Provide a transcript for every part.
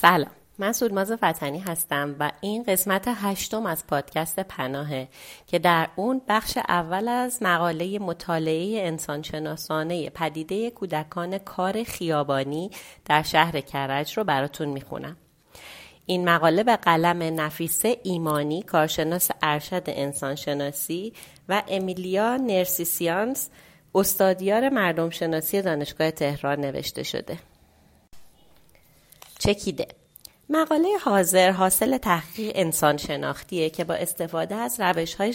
سلام من سودماز فتنی هستم و این قسمت هشتم از پادکست پناهه که در اون بخش اول از مقاله مطالعه انسانشناسانه پدیده کودکان کار خیابانی در شهر کرج رو براتون می‌خونم. این مقاله به قلم نفیسه ایمانی کارشناس ارشد انسانشناسی و امیلیا نرسیسیانس استادیار مردم شناسی دانشگاه تهران نوشته شده. چکیده. مقاله حاضر حاصل تحقیق انسان شناختیه که با استفاده از روش های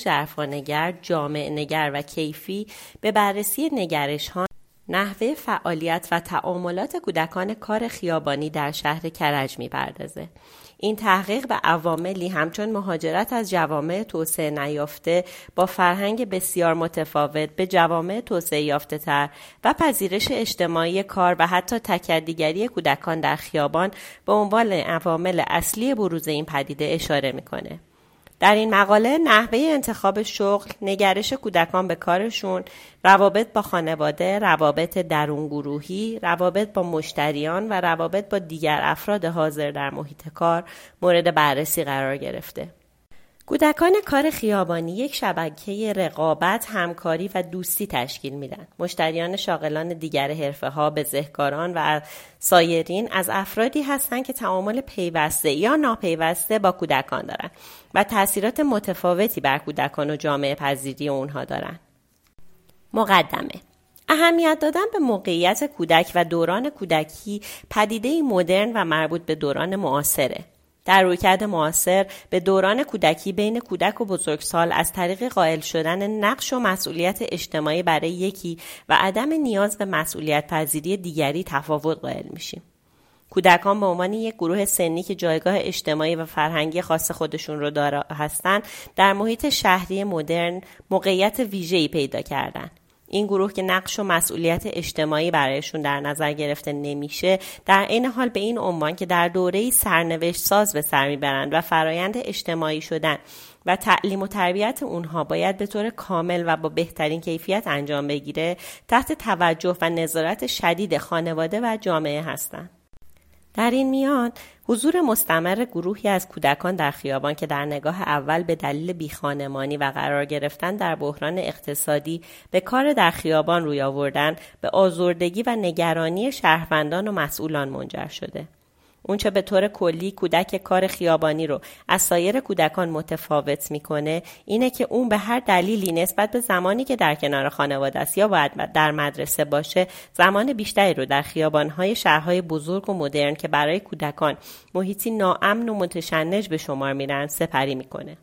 جامع نگر و کیفی به بررسی نگرش ها نحوه فعالیت و تعاملات کودکان کار خیابانی در شهر کرج می‌پردازه. این تحقیق به عواملی همچون مهاجرت از جوامع توسعه نیافته با فرهنگ بسیار متفاوت به جوامع توسعه یافته تر و پذیرش اجتماعی کار و حتی تکردیگری کودکان در خیابان به عنوان عوامل اصلی بروز این پدیده اشاره می‌کنه. در این مقاله نحوه انتخاب شغل، نگرش کودکان به کارشون، روابط با خانواده، روابط درون گروهی، روابط با مشتریان و روابط با دیگر افراد حاضر در محیط کار مورد بررسی قرار گرفته. کودکان کار خیابانی یک شبکه رقابت، همکاری و دوستی تشکیل میدن. مشتریان شاغلان دیگر حرفه ها، بزهکاران و سایرین از افرادی هستند که تعامل پیوسته یا ناپیوسته با کودکان دارند و تاثیرات متفاوتی بر کودکان و جامعه پذیری اونها دارند. مقدمه اهمیت دادن به موقعیت کودک و دوران کودکی پدیده مدرن و مربوط به دوران معاصره. در رویکرد معاصر به دوران کودکی بین کودک و بزرگسال از طریق قائل شدن نقش و مسئولیت اجتماعی برای یکی و عدم نیاز به مسئولیت پذیری دیگری تفاوت قائل میشیم. کودکان به عنوان یک گروه سنی که جایگاه اجتماعی و فرهنگی خاص خودشون رو داره هستند در محیط شهری مدرن موقعیت ویژه‌ای پیدا کردند. این گروه که نقش و مسئولیت اجتماعی برایشون در نظر گرفته نمیشه در این حال به این عنوان که در دوره سرنوشت ساز به سر می‌برند و فرایند اجتماعی شدن و تعلیم و تربیت اونها باید به طور کامل و با بهترین کیفیت انجام بگیره تحت توجه و نظارت شدید خانواده و جامعه هستند. در این میان حضور مستمر گروهی از کودکان در خیابان که در نگاه اول به دلیل بیخانمانی و قرار گرفتن در بحران اقتصادی به کار در خیابان روی آوردن به آزردگی و نگرانی شهروندان و مسئولان منجر شده. اونچه به طور کلی کودک کار خیابانی رو از سایر کودکان متفاوت می‌کنه اینه که اون به هر دلیلی نسبت به زمانی که در کنار خانواده است یا باید در مدرسه باشه زمان بیشتری رو در خیابانهای شهرهای بزرگ و مدرن که برای کودکان محیطی ناامن و متشنج به شمار میرن سپری می‌کنه.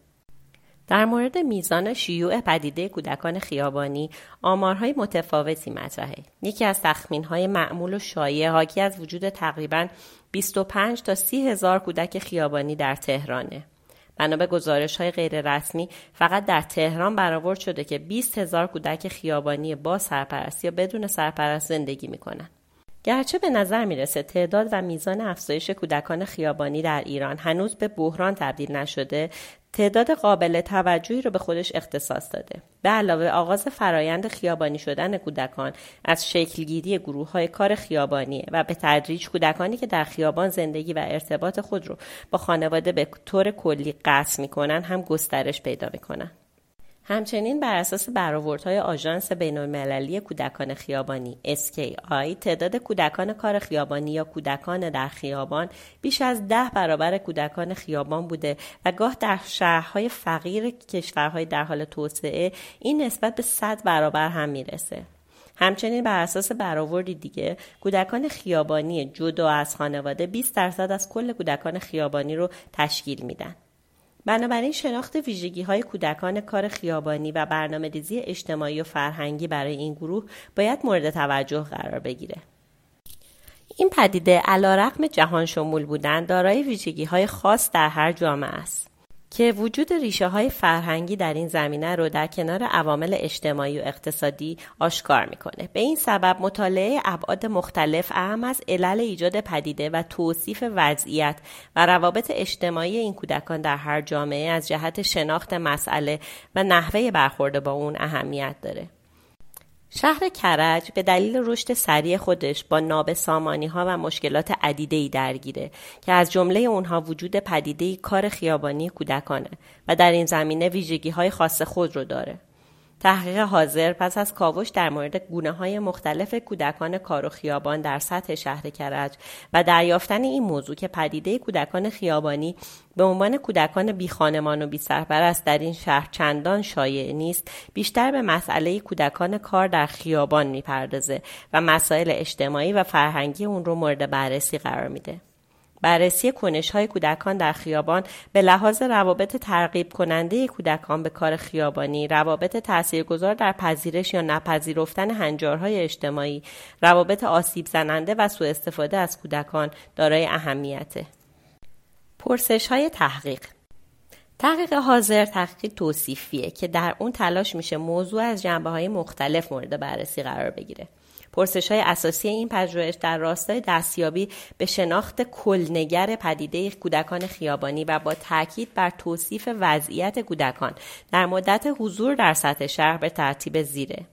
در مورد میزان شیوع پدیده کودکان خیابانی آمارهای متفاوتی مطرحه. یکی از تخمینهای معمول و شایع حاکی از وجود تقریبا 25 تا 30 هزار کودک خیابانی در تهرانه بنا به گزارش های غیر رسمی فقط در تهران برآورد شده که 20 هزار کودک خیابانی با سرپرست یا بدون سرپرست زندگی می‌کنند. گرچه به نظر می‌رسه تعداد و میزان افزایش کودکان خیابانی در ایران هنوز به بحران تبدیل نشده تعداد قابل توجهی رو به خودش اختصاص داده. به علاوه آغاز فرایند خیابانی شدن کودکان از شکلگیری گروه های کار خیابانیه و به تدریج کودکانی که در خیابان زندگی و ارتباط خود رو با خانواده به طور کلی قطع می‌کنن هم گسترش پیدا می‌کنن. همچنین بر اساس برآوردهای آژانس بینالمللی کودکان خیابانی SKI تعداد کودکان کار خیابانی یا کودکان در خیابان بیش از ده برابر کودکان خیابان بوده و گاه در شهرهای فقیر کشورهای در حال توسعه این نسبت به صد برابر هم می‌رسه. همچنین بر اساس برآوردی دیگه کودکان خیابانی جدا از خانواده 20 درصد از کل کودکان خیابانی رو تشکیل میدن. بنابراین شناخت ویژگی های کودکان کار خیابانی و برنامه ریزی اجتماعی و فرهنگی برای این گروه باید مورد توجه قرار بگیره. این پدیده علا رقم جهان شمول بودن دارای ویژگی های خاص در هر جامعه است. که وجود ریشه های فرهنگی در این زمینه رو در کنار عوامل اجتماعی و اقتصادی آشکار می‌کنه. به این سبب مطالعه ابعاد مختلف اهم از علل ایجاد پدیده و توصیف وضعیت و روابط اجتماعی این کودکان در هر جامعه از جهت شناخت مسئله و نحوه برخورد با اون اهمیت داره. شهر کرج به دلیل رشد سریع خودش با نابسامانی ها و مشکلات عدیده ای درگیره که از جمله اونها وجود پدیده کار خیابانی کودکانه و در این زمینه ویژگی های خاص خود رو داره. تحقیق حاضر پس از کاوش در مورد گونه های مختلف کودکان کار و خیابان در سطح شهر کرج و دریافتن این موضوع که پدیده کودکان خیابانی به عنوان کودکان بی خانمان و بی سرپرست در این شهر چندان شایع نیست بیشتر به مسئله کودکان کار در خیابان می‌پردازه و مسائل اجتماعی و فرهنگی اون رو مورد بررسی قرار میده. بررسی کنش های کودکان در خیابان به لحاظ روابط ترغیب کننده کودکان به کار خیابانی، روابط تاثیرگذار در پذیرش یا نپذیرفتن هنجارهای اجتماعی، روابط آسیب زننده و سوء استفاده از کودکان دارای اهمیته. پرسش های تحقیق تحقیق حاضر تحقیق توصیفیه که در اون تلاش میشه موضوع از جنبه های مختلف مورد بررسی قرار بگیره. پرسش های اساسی این پژوهش در راستای دستیابی به شناخت کلنگر پدیده کودکان خیابانی و با تاکید بر توصیف وضعیت کودکان در مدت حضور در سطح شهر به ترتیب زیره.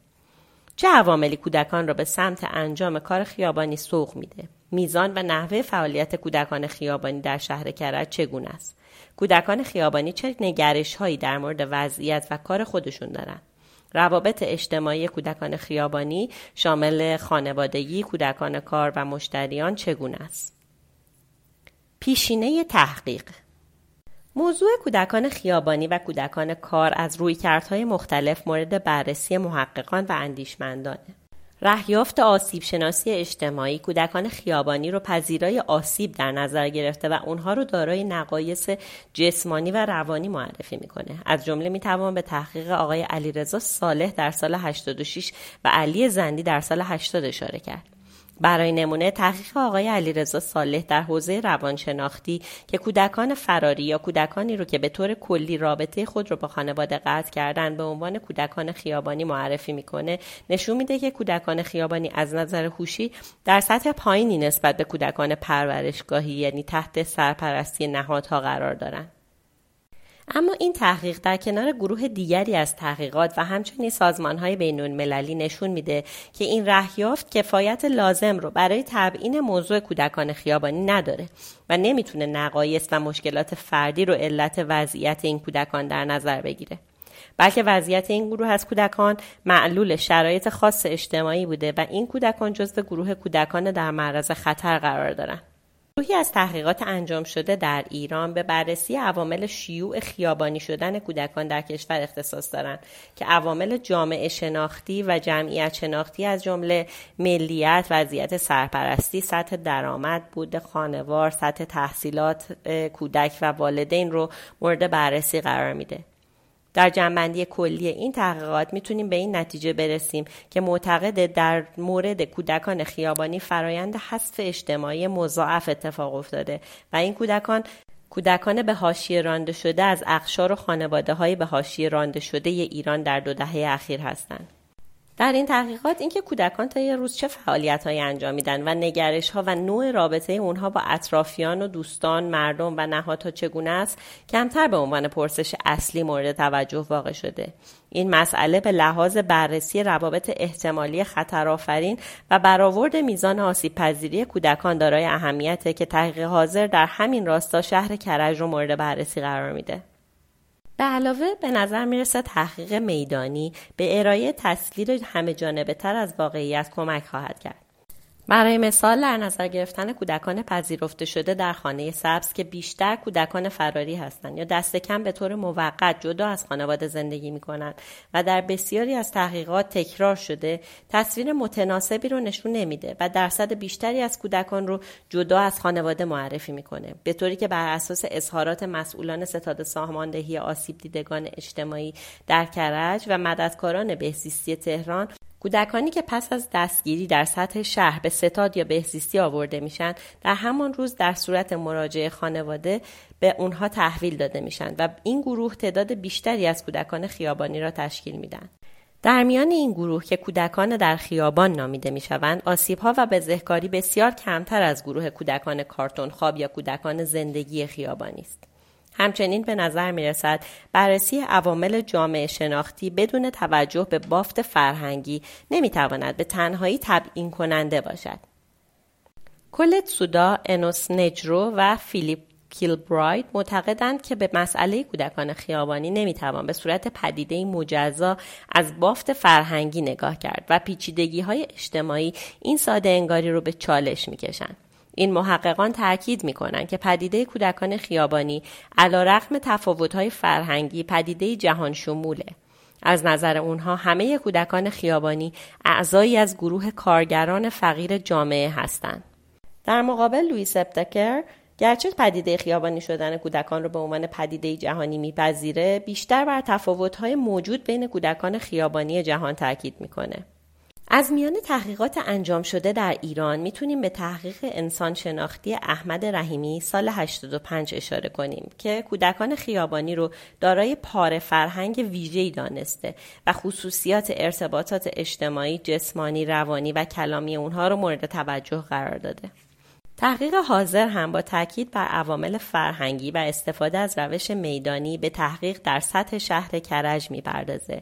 چه عواملی کودکان را به سمت انجام کار خیابانی سوق میده؟ میزان و نحوه فعالیت کودکان خیابانی در شهر کرج چگونه است؟ کودکان خیابانی چه نگرش هایی در مورد وضعیت و کار خودشون دارند روابط اجتماعی کودکان خیابانی شامل خانوادگی، کودکان کار و مشتریان چگونه است؟ پیشینه تحقیق موضوع کودکان خیابانی و کودکان کار از رویکردهای مختلف مورد بررسی محققان و اندیشمندانه. رهیافت آسیب شناسی اجتماعی کودکان خیابانی رو پذیرای آسیب در نظر گرفته و اونها رو دارای نقایص جسمانی و روانی معرفی می‌کنه. از جمله می‌توان به تحقیق آقای علیرضا صالح در سال 86 و علی زندی در سال 80 اشاره کرد. برای نمونه تحقیق آقای علیرضا صالح در حوزه روانشناختی که کودکان فراری یا کودکانی رو که به طور کلی رابطه خود رو با خانواده قطع کردن به عنوان کودکان خیابانی معرفی می‌کنه نشون میده که کودکان خیابانی از نظر هوشی در سطح پایینی نسبت به کودکان پرورشگاهی یعنی تحت سرپرستی نهادها قرار دارند اما این تحقیق در کنار گروه دیگری از تحقیقات و همچنین های بین المللی نشون میده که این رهیافت کفایت لازم رو برای تبیین موضوع کودکان خیابانی نداره و نمی‌تونه نقایص و مشکلات فردی رو علت وضعیت این کودکان در نظر بگیره. بلکه وضعیت این گروه از کودکان معلول شرایط خاص اجتماعی بوده و این کودکان جزو گروه کودکان در معرض خطر قرار دارند. گروهی از تحقیقات انجام شده در ایران به بررسی عوامل شیوع خیابانی شدن کودکان در کشور اختصاص دارند که عوامل جامعه شناختی و جمعیت شناختی از جمله ملیت، وضعیت سرپرستی، سطح درآمد، بود خانوار، سطح تحصیلات کودک و والدین رو مورد بررسی قرار میده. در جنبندی کلی این تحقیقات می‌تونیم به این نتیجه برسیم که معتقد در مورد کودکان خیابانی فرایند حذف اجتماعی مضاعف اتفاق افتاده و این کودکان کودکان به حاشیه رانده شده از اقشار و خانواده های به حاشیه رانده شده ایران در دو دهه اخیر هستند. در این تحقیقات اینکه کودکان تا یه روز چه فعالیت های انجام میدن و نگرش ها و نوع رابطه اونها با اطرافیان و دوستان مردم و نهادها چگونه است کمتر به عنوان پرسش اصلی مورد توجه واقع شده. این مسئله به لحاظ بررسی روابط احتمالی خطرآفرین و برآورد میزان آسیب پذیری کودکان دارای اهمیته که تحقیق حاضر در همین راستا شهر کرج رو مورد بررسی قرار میده. به علاوه به نظر می‌رسه تحقیق میدانی به ارائه تصویر همه جانبه تر از واقعیت کمک خواهد کرد. برای مثال در نظر گرفتن کودکان پذیرفته شده در خانه سبز که بیشتر کودکان فراری هستند یا دست کم به طور موقت جدا از خانواده زندگی می کنند و در بسیاری از تحقیقات تکرار شده تصویر متناسبی رو نشون نمیده و درصد بیشتری از کودکان رو جدا از خانواده معرفی می‌کنه. به طوری که بر اساس اظهارات مسئولان ستاد ساماندهی آسیب دیدگان اجتماعی در کرج و مددکاران بهزیستی تهران کودکانی که پس از دستگیری در سطح شهر به ستاد یا بهزیستی آورده میشن در همان روز در صورت مراجعه خانواده به اونها تحویل داده میشن و این گروه تعداد بیشتری از کودکان خیابانی را تشکیل میدن. در میان این گروه که کودکان در خیابان نامیده می‌شوند آسیبها و بزهکاری بسیار کمتر از گروه کودکان کارتون خواب یا کودکان زندگی خیابانی است. همچنین به نظر می رسد بررسی عوامل جامعه شناختی بدون توجه به بافت فرهنگی نمی تواند به تنهایی تبیین کننده باشد. کلت سودا، انوس نجرو و فیلیپ کیلبراید معتقدند که به مسئله کودکان خیابانی نمی‌توان به صورت پدیده مجزا از بافت فرهنگی نگاه کرد و پیچیدگی های اجتماعی این ساده انگاری رو به چالش می‌کشند. این محققان تاکید می کنند که پدیده کودکان خیابانی علا رقم تفاوت های فرهنگی پدیده جهان شموله. از نظر اونها همه کودکان خیابانی اعضایی از گروه کارگران فقیر جامعه هستند. در مقابل لویس ابتکر گرچه پدیده خیابانی شدن کودکان را به عنوان پدیده جهانی میپذیره بیشتر بر تفاوت‌های موجود بین کودکان خیابانی جهان تاکید می‌کنه از میان تحقیقات انجام شده در ایران می‌تونیم به تحقیق انسان شناختی احمد رحیمی سال 85 اشاره کنیم که کودکان خیابانی رو دارای پاره فرهنگ ویژه‌ای دانسته و خصوصیات ارتباطات اجتماعی، جسمانی، روانی و کلامی اونها رو مورد توجه قرار داده. تحقیق حاضر هم با تاکید بر عوامل فرهنگی و استفاده از روش میدانی به تحقیق در سطح شهر کرج می‌پردازه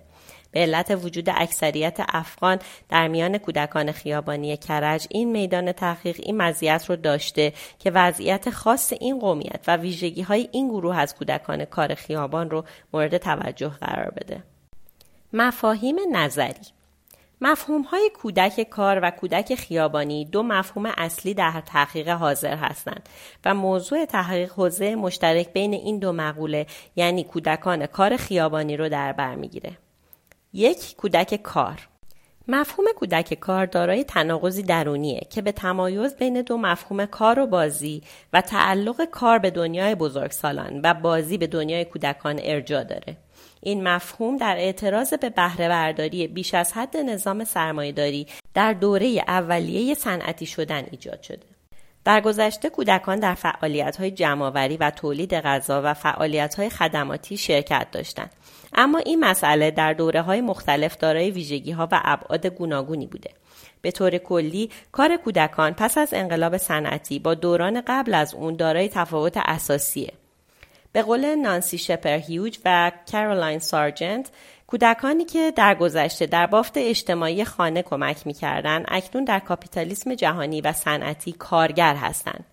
به علت وجود اکثریت افغان در میان کودکان خیابانی کرج این میدان تحقیق این مزیت رو داشته که وضعیت خاص این قومیت و ویژگی های این گروه از کودکان کار خیابان رو مورد توجه قرار بده مفاهیم نظری مفهوم های کودک کار و کودک خیابانی دو مفهوم اصلی در تحقیق حاضر هستند و موضوع تحقیق حوزه مشترک بین این دو مقوله یعنی کودکان کار خیابانی رو در بر می‌گیره. یک کودک کار مفهوم کودک کار دارای تناقضی درونیه که به تمایز بین دو مفهوم کار و بازی و تعلق کار به دنیای بزرگسالان و بازی به دنیای کودکان ارجا داره. این مفهوم در اعتراض به بهره برداری بیش از حد نظام سرمایهداری در دوره اولیه صنعتی شدن ایجاد شده. در گذشته کودکان در فعالیت های جمعآوری و تولید غذا و فعالیت های خدماتی شرکت داشتند. اما این مسئله در دوره های مختلف دارای ویژگی ها و ابعاد گوناگونی بوده. به طور کلی کار کودکان پس از انقلاب صنعتی با دوران قبل از اون دارای تفاوت اساسیه. به قول نانسی شپر هیوج و کارولاین سارجنت کودکانی که در گذشته در بافت اجتماعی خانه کمک می‌کردند اکنون در کاپیتالیسم جهانی و صنعتی کارگر هستند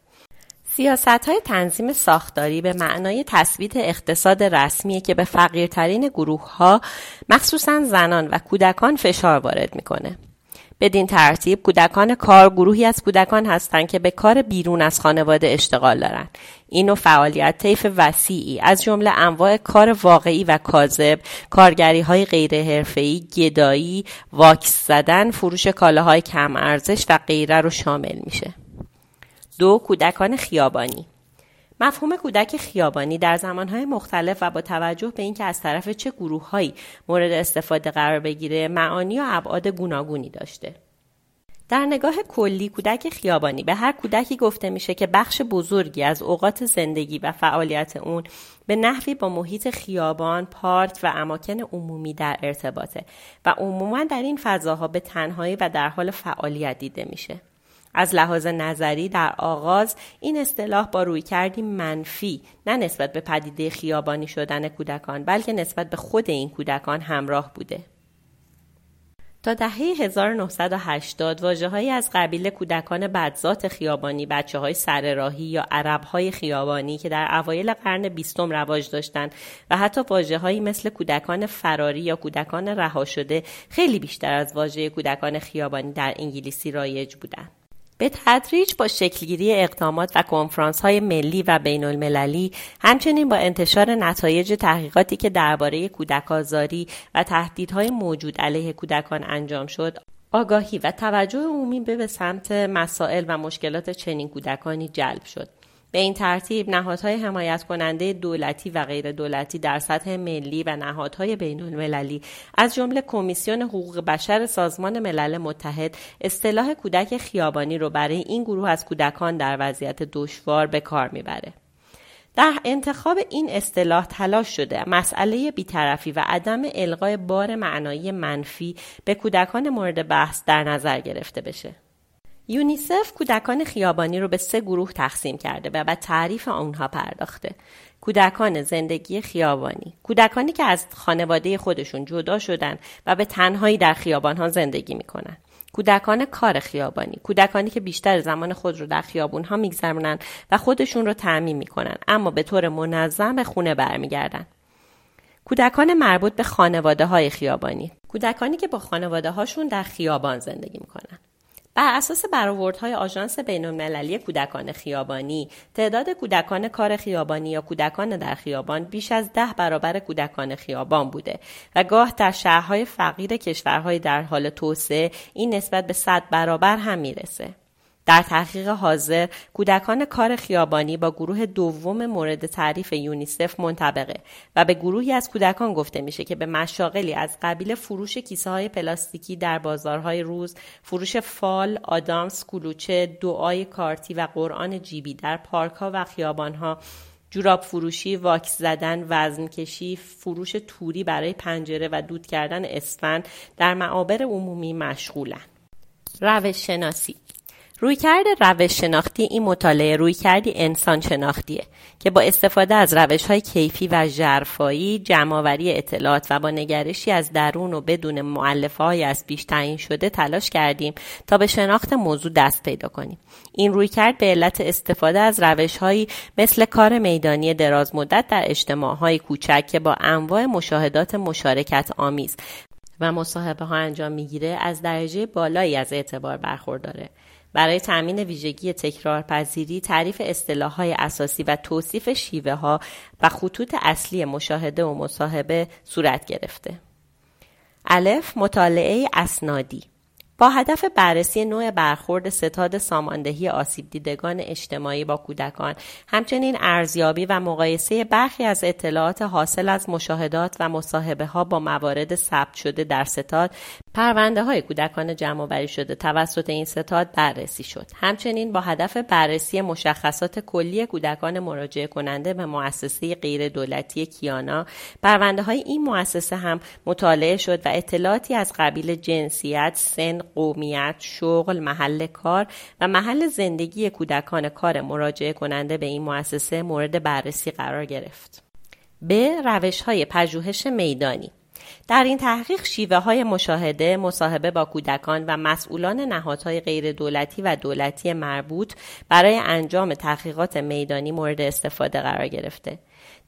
سیاست های تنظیم ساختاری به معنای تثبیت اقتصاد رسمی که به فقیرترین گروه ها مخصوصا زنان و کودکان فشار وارد می‌کنه. بدین ترتیب کودکان کار گروهی از کودکان هستند که به کار بیرون از خانواده اشتغال دارند این نوع فعالیت طیف وسیعی از جمله انواع کار واقعی و کاذب کارگری های غیر حرفه‌ای گدایی واکس زدن فروش کالاهای کم ارزش و غیره رو شامل میشه دو کودکان خیابانی مفهوم کودک خیابانی در زمانهای مختلف و با توجه به اینکه از طرف چه گروههایی مورد استفاده قرار بگیره معانی و ابعاد گوناگونی داشته در نگاه کلی کودک خیابانی به هر کودکی گفته میشه که بخش بزرگی از اوقات زندگی و فعالیت اون به نحوی با محیط خیابان، پارک و اماکن عمومی در ارتباطه و عموما در این فضاها به تنهایی و در حال فعالیت دیده میشه. از لحاظ نظری در آغاز این اصطلاح با روی کردی منفی نه نسبت به پدیده خیابانی شدن کودکان بلکه نسبت به خود این کودکان همراه بوده. تا دهه 1980 واجه های از قبیل کودکان بدذات خیابانی بچه های سر یا عرب های خیابانی که در اوایل قرن بیستم رواج داشتند و حتی واجه هایی مثل کودکان فراری یا کودکان رها شده خیلی بیشتر از واژه کودکان خیابانی در انگلیسی رایج بودند. به تدریج با شکلگیری اقدامات و کنفرانس های ملی و بین المللی همچنین با انتشار نتایج تحقیقاتی که درباره کودک آزاری و تهدیدهای موجود علیه کودکان انجام شد آگاهی و توجه عمومی به سمت مسائل و مشکلات چنین کودکانی جلب شد. به این ترتیب نهادهای حمایت کننده دولتی و غیر دولتی در سطح ملی و نهادهای بین المللی از جمله کمیسیون حقوق بشر سازمان ملل متحد اصطلاح کودک خیابانی رو برای این گروه از کودکان در وضعیت دشوار به کار می‌بره. در انتخاب این اصطلاح تلاش شده مسئله بیطرفی و عدم القای بار معنایی منفی به کودکان مورد بحث در نظر گرفته بشه. یونیسف کودکان خیابانی رو به سه گروه تقسیم کرده و به تعریف آنها پرداخته. کودکان زندگی خیابانی. کودکانی که از خانواده خودشون جدا شدن و به تنهایی در خیابانها زندگی می‌کنن. کودکان کار خیابانی. کودکانی که بیشتر زمان خود رو در خیابون ها میگذرونن و خودشون رو تعمین می‌کنن اما به طور منظم به خونه برمیگردن. کودکان مربوط به خانواده های خیابانی. کودکانی که با خانواده هاشون در خیابان زندگی می‌کنن. بر اساس برآوردهای آژانس بینالمللی کودکان خیابانی تعداد کودکان کار خیابانی یا کودکان در خیابان بیش از ده برابر کودکان خیابان بوده و گاه در شهرهای فقیر کشورهای در حال توسعه این نسبت به صد برابر هم می‌رسه. در تحقیق حاضر کودکان کار خیابانی با گروه دوم مورد تعریف یونیسف منطبقه و به گروهی از کودکان گفته میشه که به مشاغلی از قبیل فروش کیسه های پلاستیکی در بازارهای روز، فروش فال، آدامس، کلوچه، دعای کارتی و قرآن جیبی در پارک ها و خیابان ها جوراب فروشی، واکس زدن، وزن کشی، فروش توری برای پنجره و دود کردن اسفند در معابر عمومی مشغولن. روش شناسی رویکرد روش شناختی این مطالعه روی کردی انسان شناختیه که با استفاده از روش های کیفی و جرفایی جمعآوری اطلاعات و با نگرشی از درون و بدون معلفه های از پیش تعیین شده تلاش کردیم تا به شناخت موضوع دست پیدا کنیم. این رویکرد به علت استفاده از روش هایی مثل کار میدانی دراز مدت در اجتماع های کوچک که با انواع مشاهدات مشارکت آمیز و مصاحبه ها انجام می‌گیره از درجه بالایی از اعتبار برخورداره. برای تأمین ویژگی تکرارپذیری تعریف های اساسی و توصیف شیوه ها و خطوط اصلی مشاهده و مصاحبه صورت گرفته. الف مطالعه اسنادی با هدف بررسی نوع برخورد ستاد ساماندهی آسیب دیدگان اجتماعی با کودکان همچنین ارزیابی و مقایسه برخی از اطلاعات حاصل از مشاهدات و مصاحبه ها با موارد ثبت شده در ستاد پرونده های کودکان جمع شده توسط این ستاد بررسی شد. همچنین با هدف بررسی مشخصات کلی کودکان مراجعه کننده به مؤسسه غیر دولتی کیانا پرونده های این مؤسسه هم مطالعه شد و اطلاعاتی از قبیل جنسیت سن قومیت شغل محل کار و محل زندگی کودکان کار مراجعه کننده به این مؤسسه مورد بررسی قرار گرفت. به روش های پژوهش میدانی. در این تحقیق شیوه های مشاهده، مصاحبه با کودکان و مسئولان نهادهای غیر دولتی و دولتی مربوط برای انجام تحقیقات میدانی مورد استفاده قرار گرفته.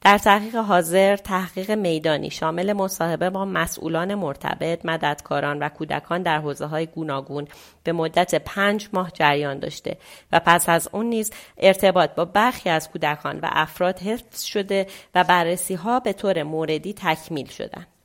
در تحقیق حاضر تحقیق میدانی شامل مصاحبه با مسئولان مرتبط مددکاران و کودکان در حوزه های گوناگون به مدت پنج ماه جریان داشته و پس از اون نیز ارتباط با برخی از کودکان و افراد حفظ شده و بررسی ها به طور موردی تکمیل شدند.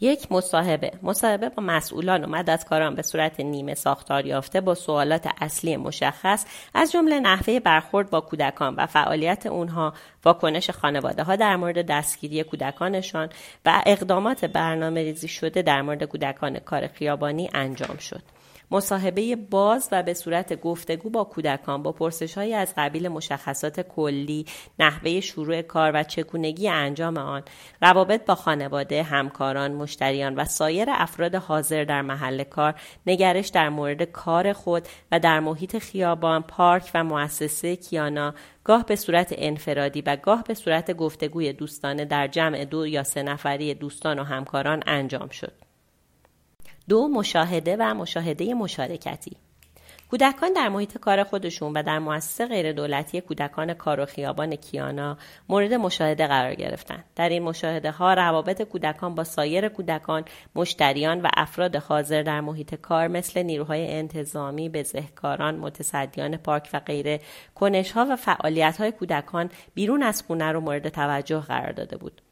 یک مصاحبه. مصاحبه با مسئولان و مددکاران به صورت نیمه ساختار یافته با سوالات اصلی مشخص از جمله نحوه برخورد با کودکان و فعالیت اونها واکنش خانواده ها در مورد دستگیری کودکانشان و اقدامات برنامه ریزی شده در مورد کودکان کار خیابانی انجام شد. مصاحبه باز و به صورت گفتگو با کودکان با پرسش های از قبیل مشخصات کلی، نحوه شروع کار و چگونگی انجام آن، روابط با خانواده، همکاران، مشتریان و سایر افراد حاضر در محل کار، نگرش در مورد کار خود و در محیط خیابان، پارک و مؤسسه کیانا گاه به صورت انفرادی و گاه به صورت گفتگوی دوستانه در جمع دو یا سه نفری دوستان و همکاران انجام شد. دو مشاهده و مشاهده مشارکتی کودکان در محیط کار خودشون و در مؤسسه غیر دولتی کودکان کار و خیابان کیانا مورد مشاهده قرار گرفتند. در این مشاهده ها روابط کودکان با سایر کودکان، مشتریان و افراد حاضر در محیط کار مثل نیروهای انتظامی، بزهکاران، متصدیان پارک و غیره کنش ها و فعالیت های کودکان بیرون از خونه رو مورد توجه قرار داده بود.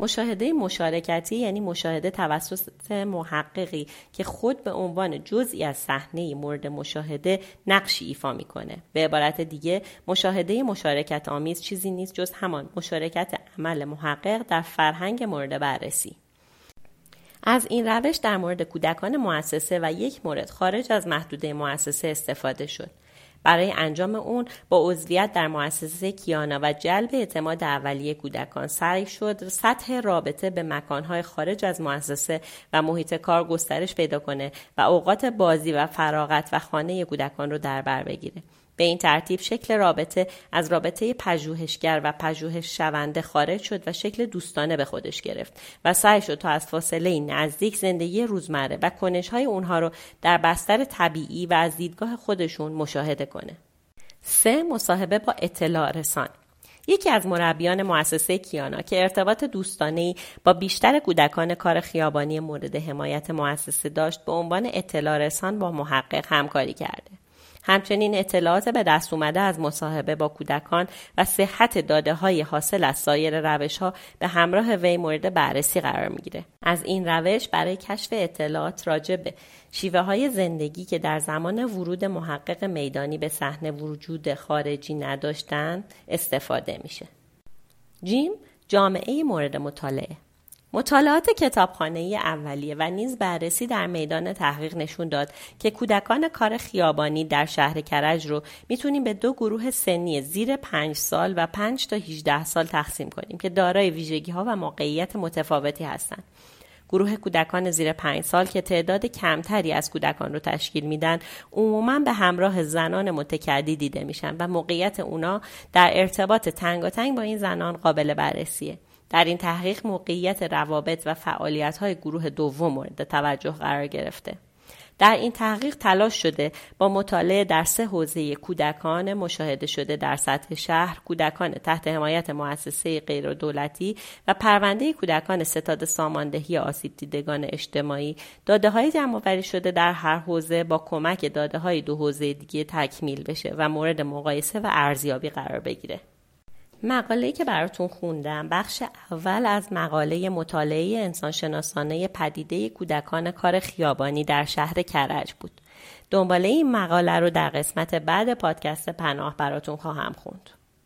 مشاهده مشارکتی یعنی مشاهده توسط محققی که خود به عنوان جزئی از صحنه مورد مشاهده نقشی ایفا می‌کنه. به عبارت دیگه مشاهده مشارکت آمیز چیزی نیست جز همان مشارکت عمل محقق در فرهنگ مورد بررسی. از این روش در مورد کودکان مؤسسه و یک مورد خارج از محدوده مؤسسه استفاده شد. برای انجام اون با عضویت در مؤسسه کیانا و جلب اعتماد اولیه کودکان سعی شد سطح رابطه به مکانهای خارج از مؤسسه و محیط کار گسترش پیدا کنه و اوقات بازی و فراغت و خانه کودکان رو در بر بگیره. به این ترتیب شکل رابطه از رابطه پژوهشگر و پژوهش شونده خارج شد و شکل دوستانه به خودش گرفت و سعی شد تا از فاصله نزدیک زندگی روزمره و کنشهای اونها رو در بستر طبیعی و از دیدگاه خودشون مشاهده کنه. سه مصاحبه با اطلاع رسان یکی از مربیان مؤسسه کیانا که ارتباط دوستانه با بیشتر کودکان کار خیابانی مورد حمایت مؤسسه داشت به عنوان اطلاع رسان با محقق همکاری کرده. همچنین اطلاعات به دست اومده از مصاحبه با کودکان و صحت داده های حاصل از سایر روش ها به همراه وی مورد بررسی قرار می‌گیره. از این روش برای کشف اطلاعات راجع به شیوه های زندگی که در زمان ورود محقق میدانی به صحنه وجود خارجی نداشتند استفاده میشه. جیم جامعه مورد مطالعه مطالعات کتابخانه اولیه و نیز بررسی در میدان تحقیق نشون داد که کودکان کار خیابانی در شهر کرج رو می‌تونیم به دو گروه سنی زیر 5 سال و 5 تا 18 سال تقسیم کنیم که دارای ویژگی ها و موقعیت متفاوتی هستند. گروه کودکان زیر 5 سال که تعداد کمتری از کودکان رو تشکیل میدن عموما به همراه زنان متکدی دیده میشن و موقعیت اونا در ارتباط تنگاتنگ با این زنان قابل بررسیه. در این تحقیق موقعیت روابط و فعالیت های گروه دوم مورد توجه قرار گرفته. در این تحقیق تلاش شده با مطالعه در سه حوزه کودکان مشاهده شده در سطح شهر، کودکان تحت حمایت مؤسسه غیر دولتی و پرونده کودکان ستاد ساماندهی آسیب دیدگان اجتماعی داده های جمع شده در هر حوزه با کمک داده های دو حوزه دیگه تکمیل بشه و مورد مقایسه و ارزیابی قرار بگیره. مقاله که براتون خوندم بخش اول از مقاله مطالعه انسانشناسانه پدیده کودکان کار خیابانی در شهر کرج بود. دنباله این مقاله رو در قسمت بعد پادکست پناه براتون خواهم خوند.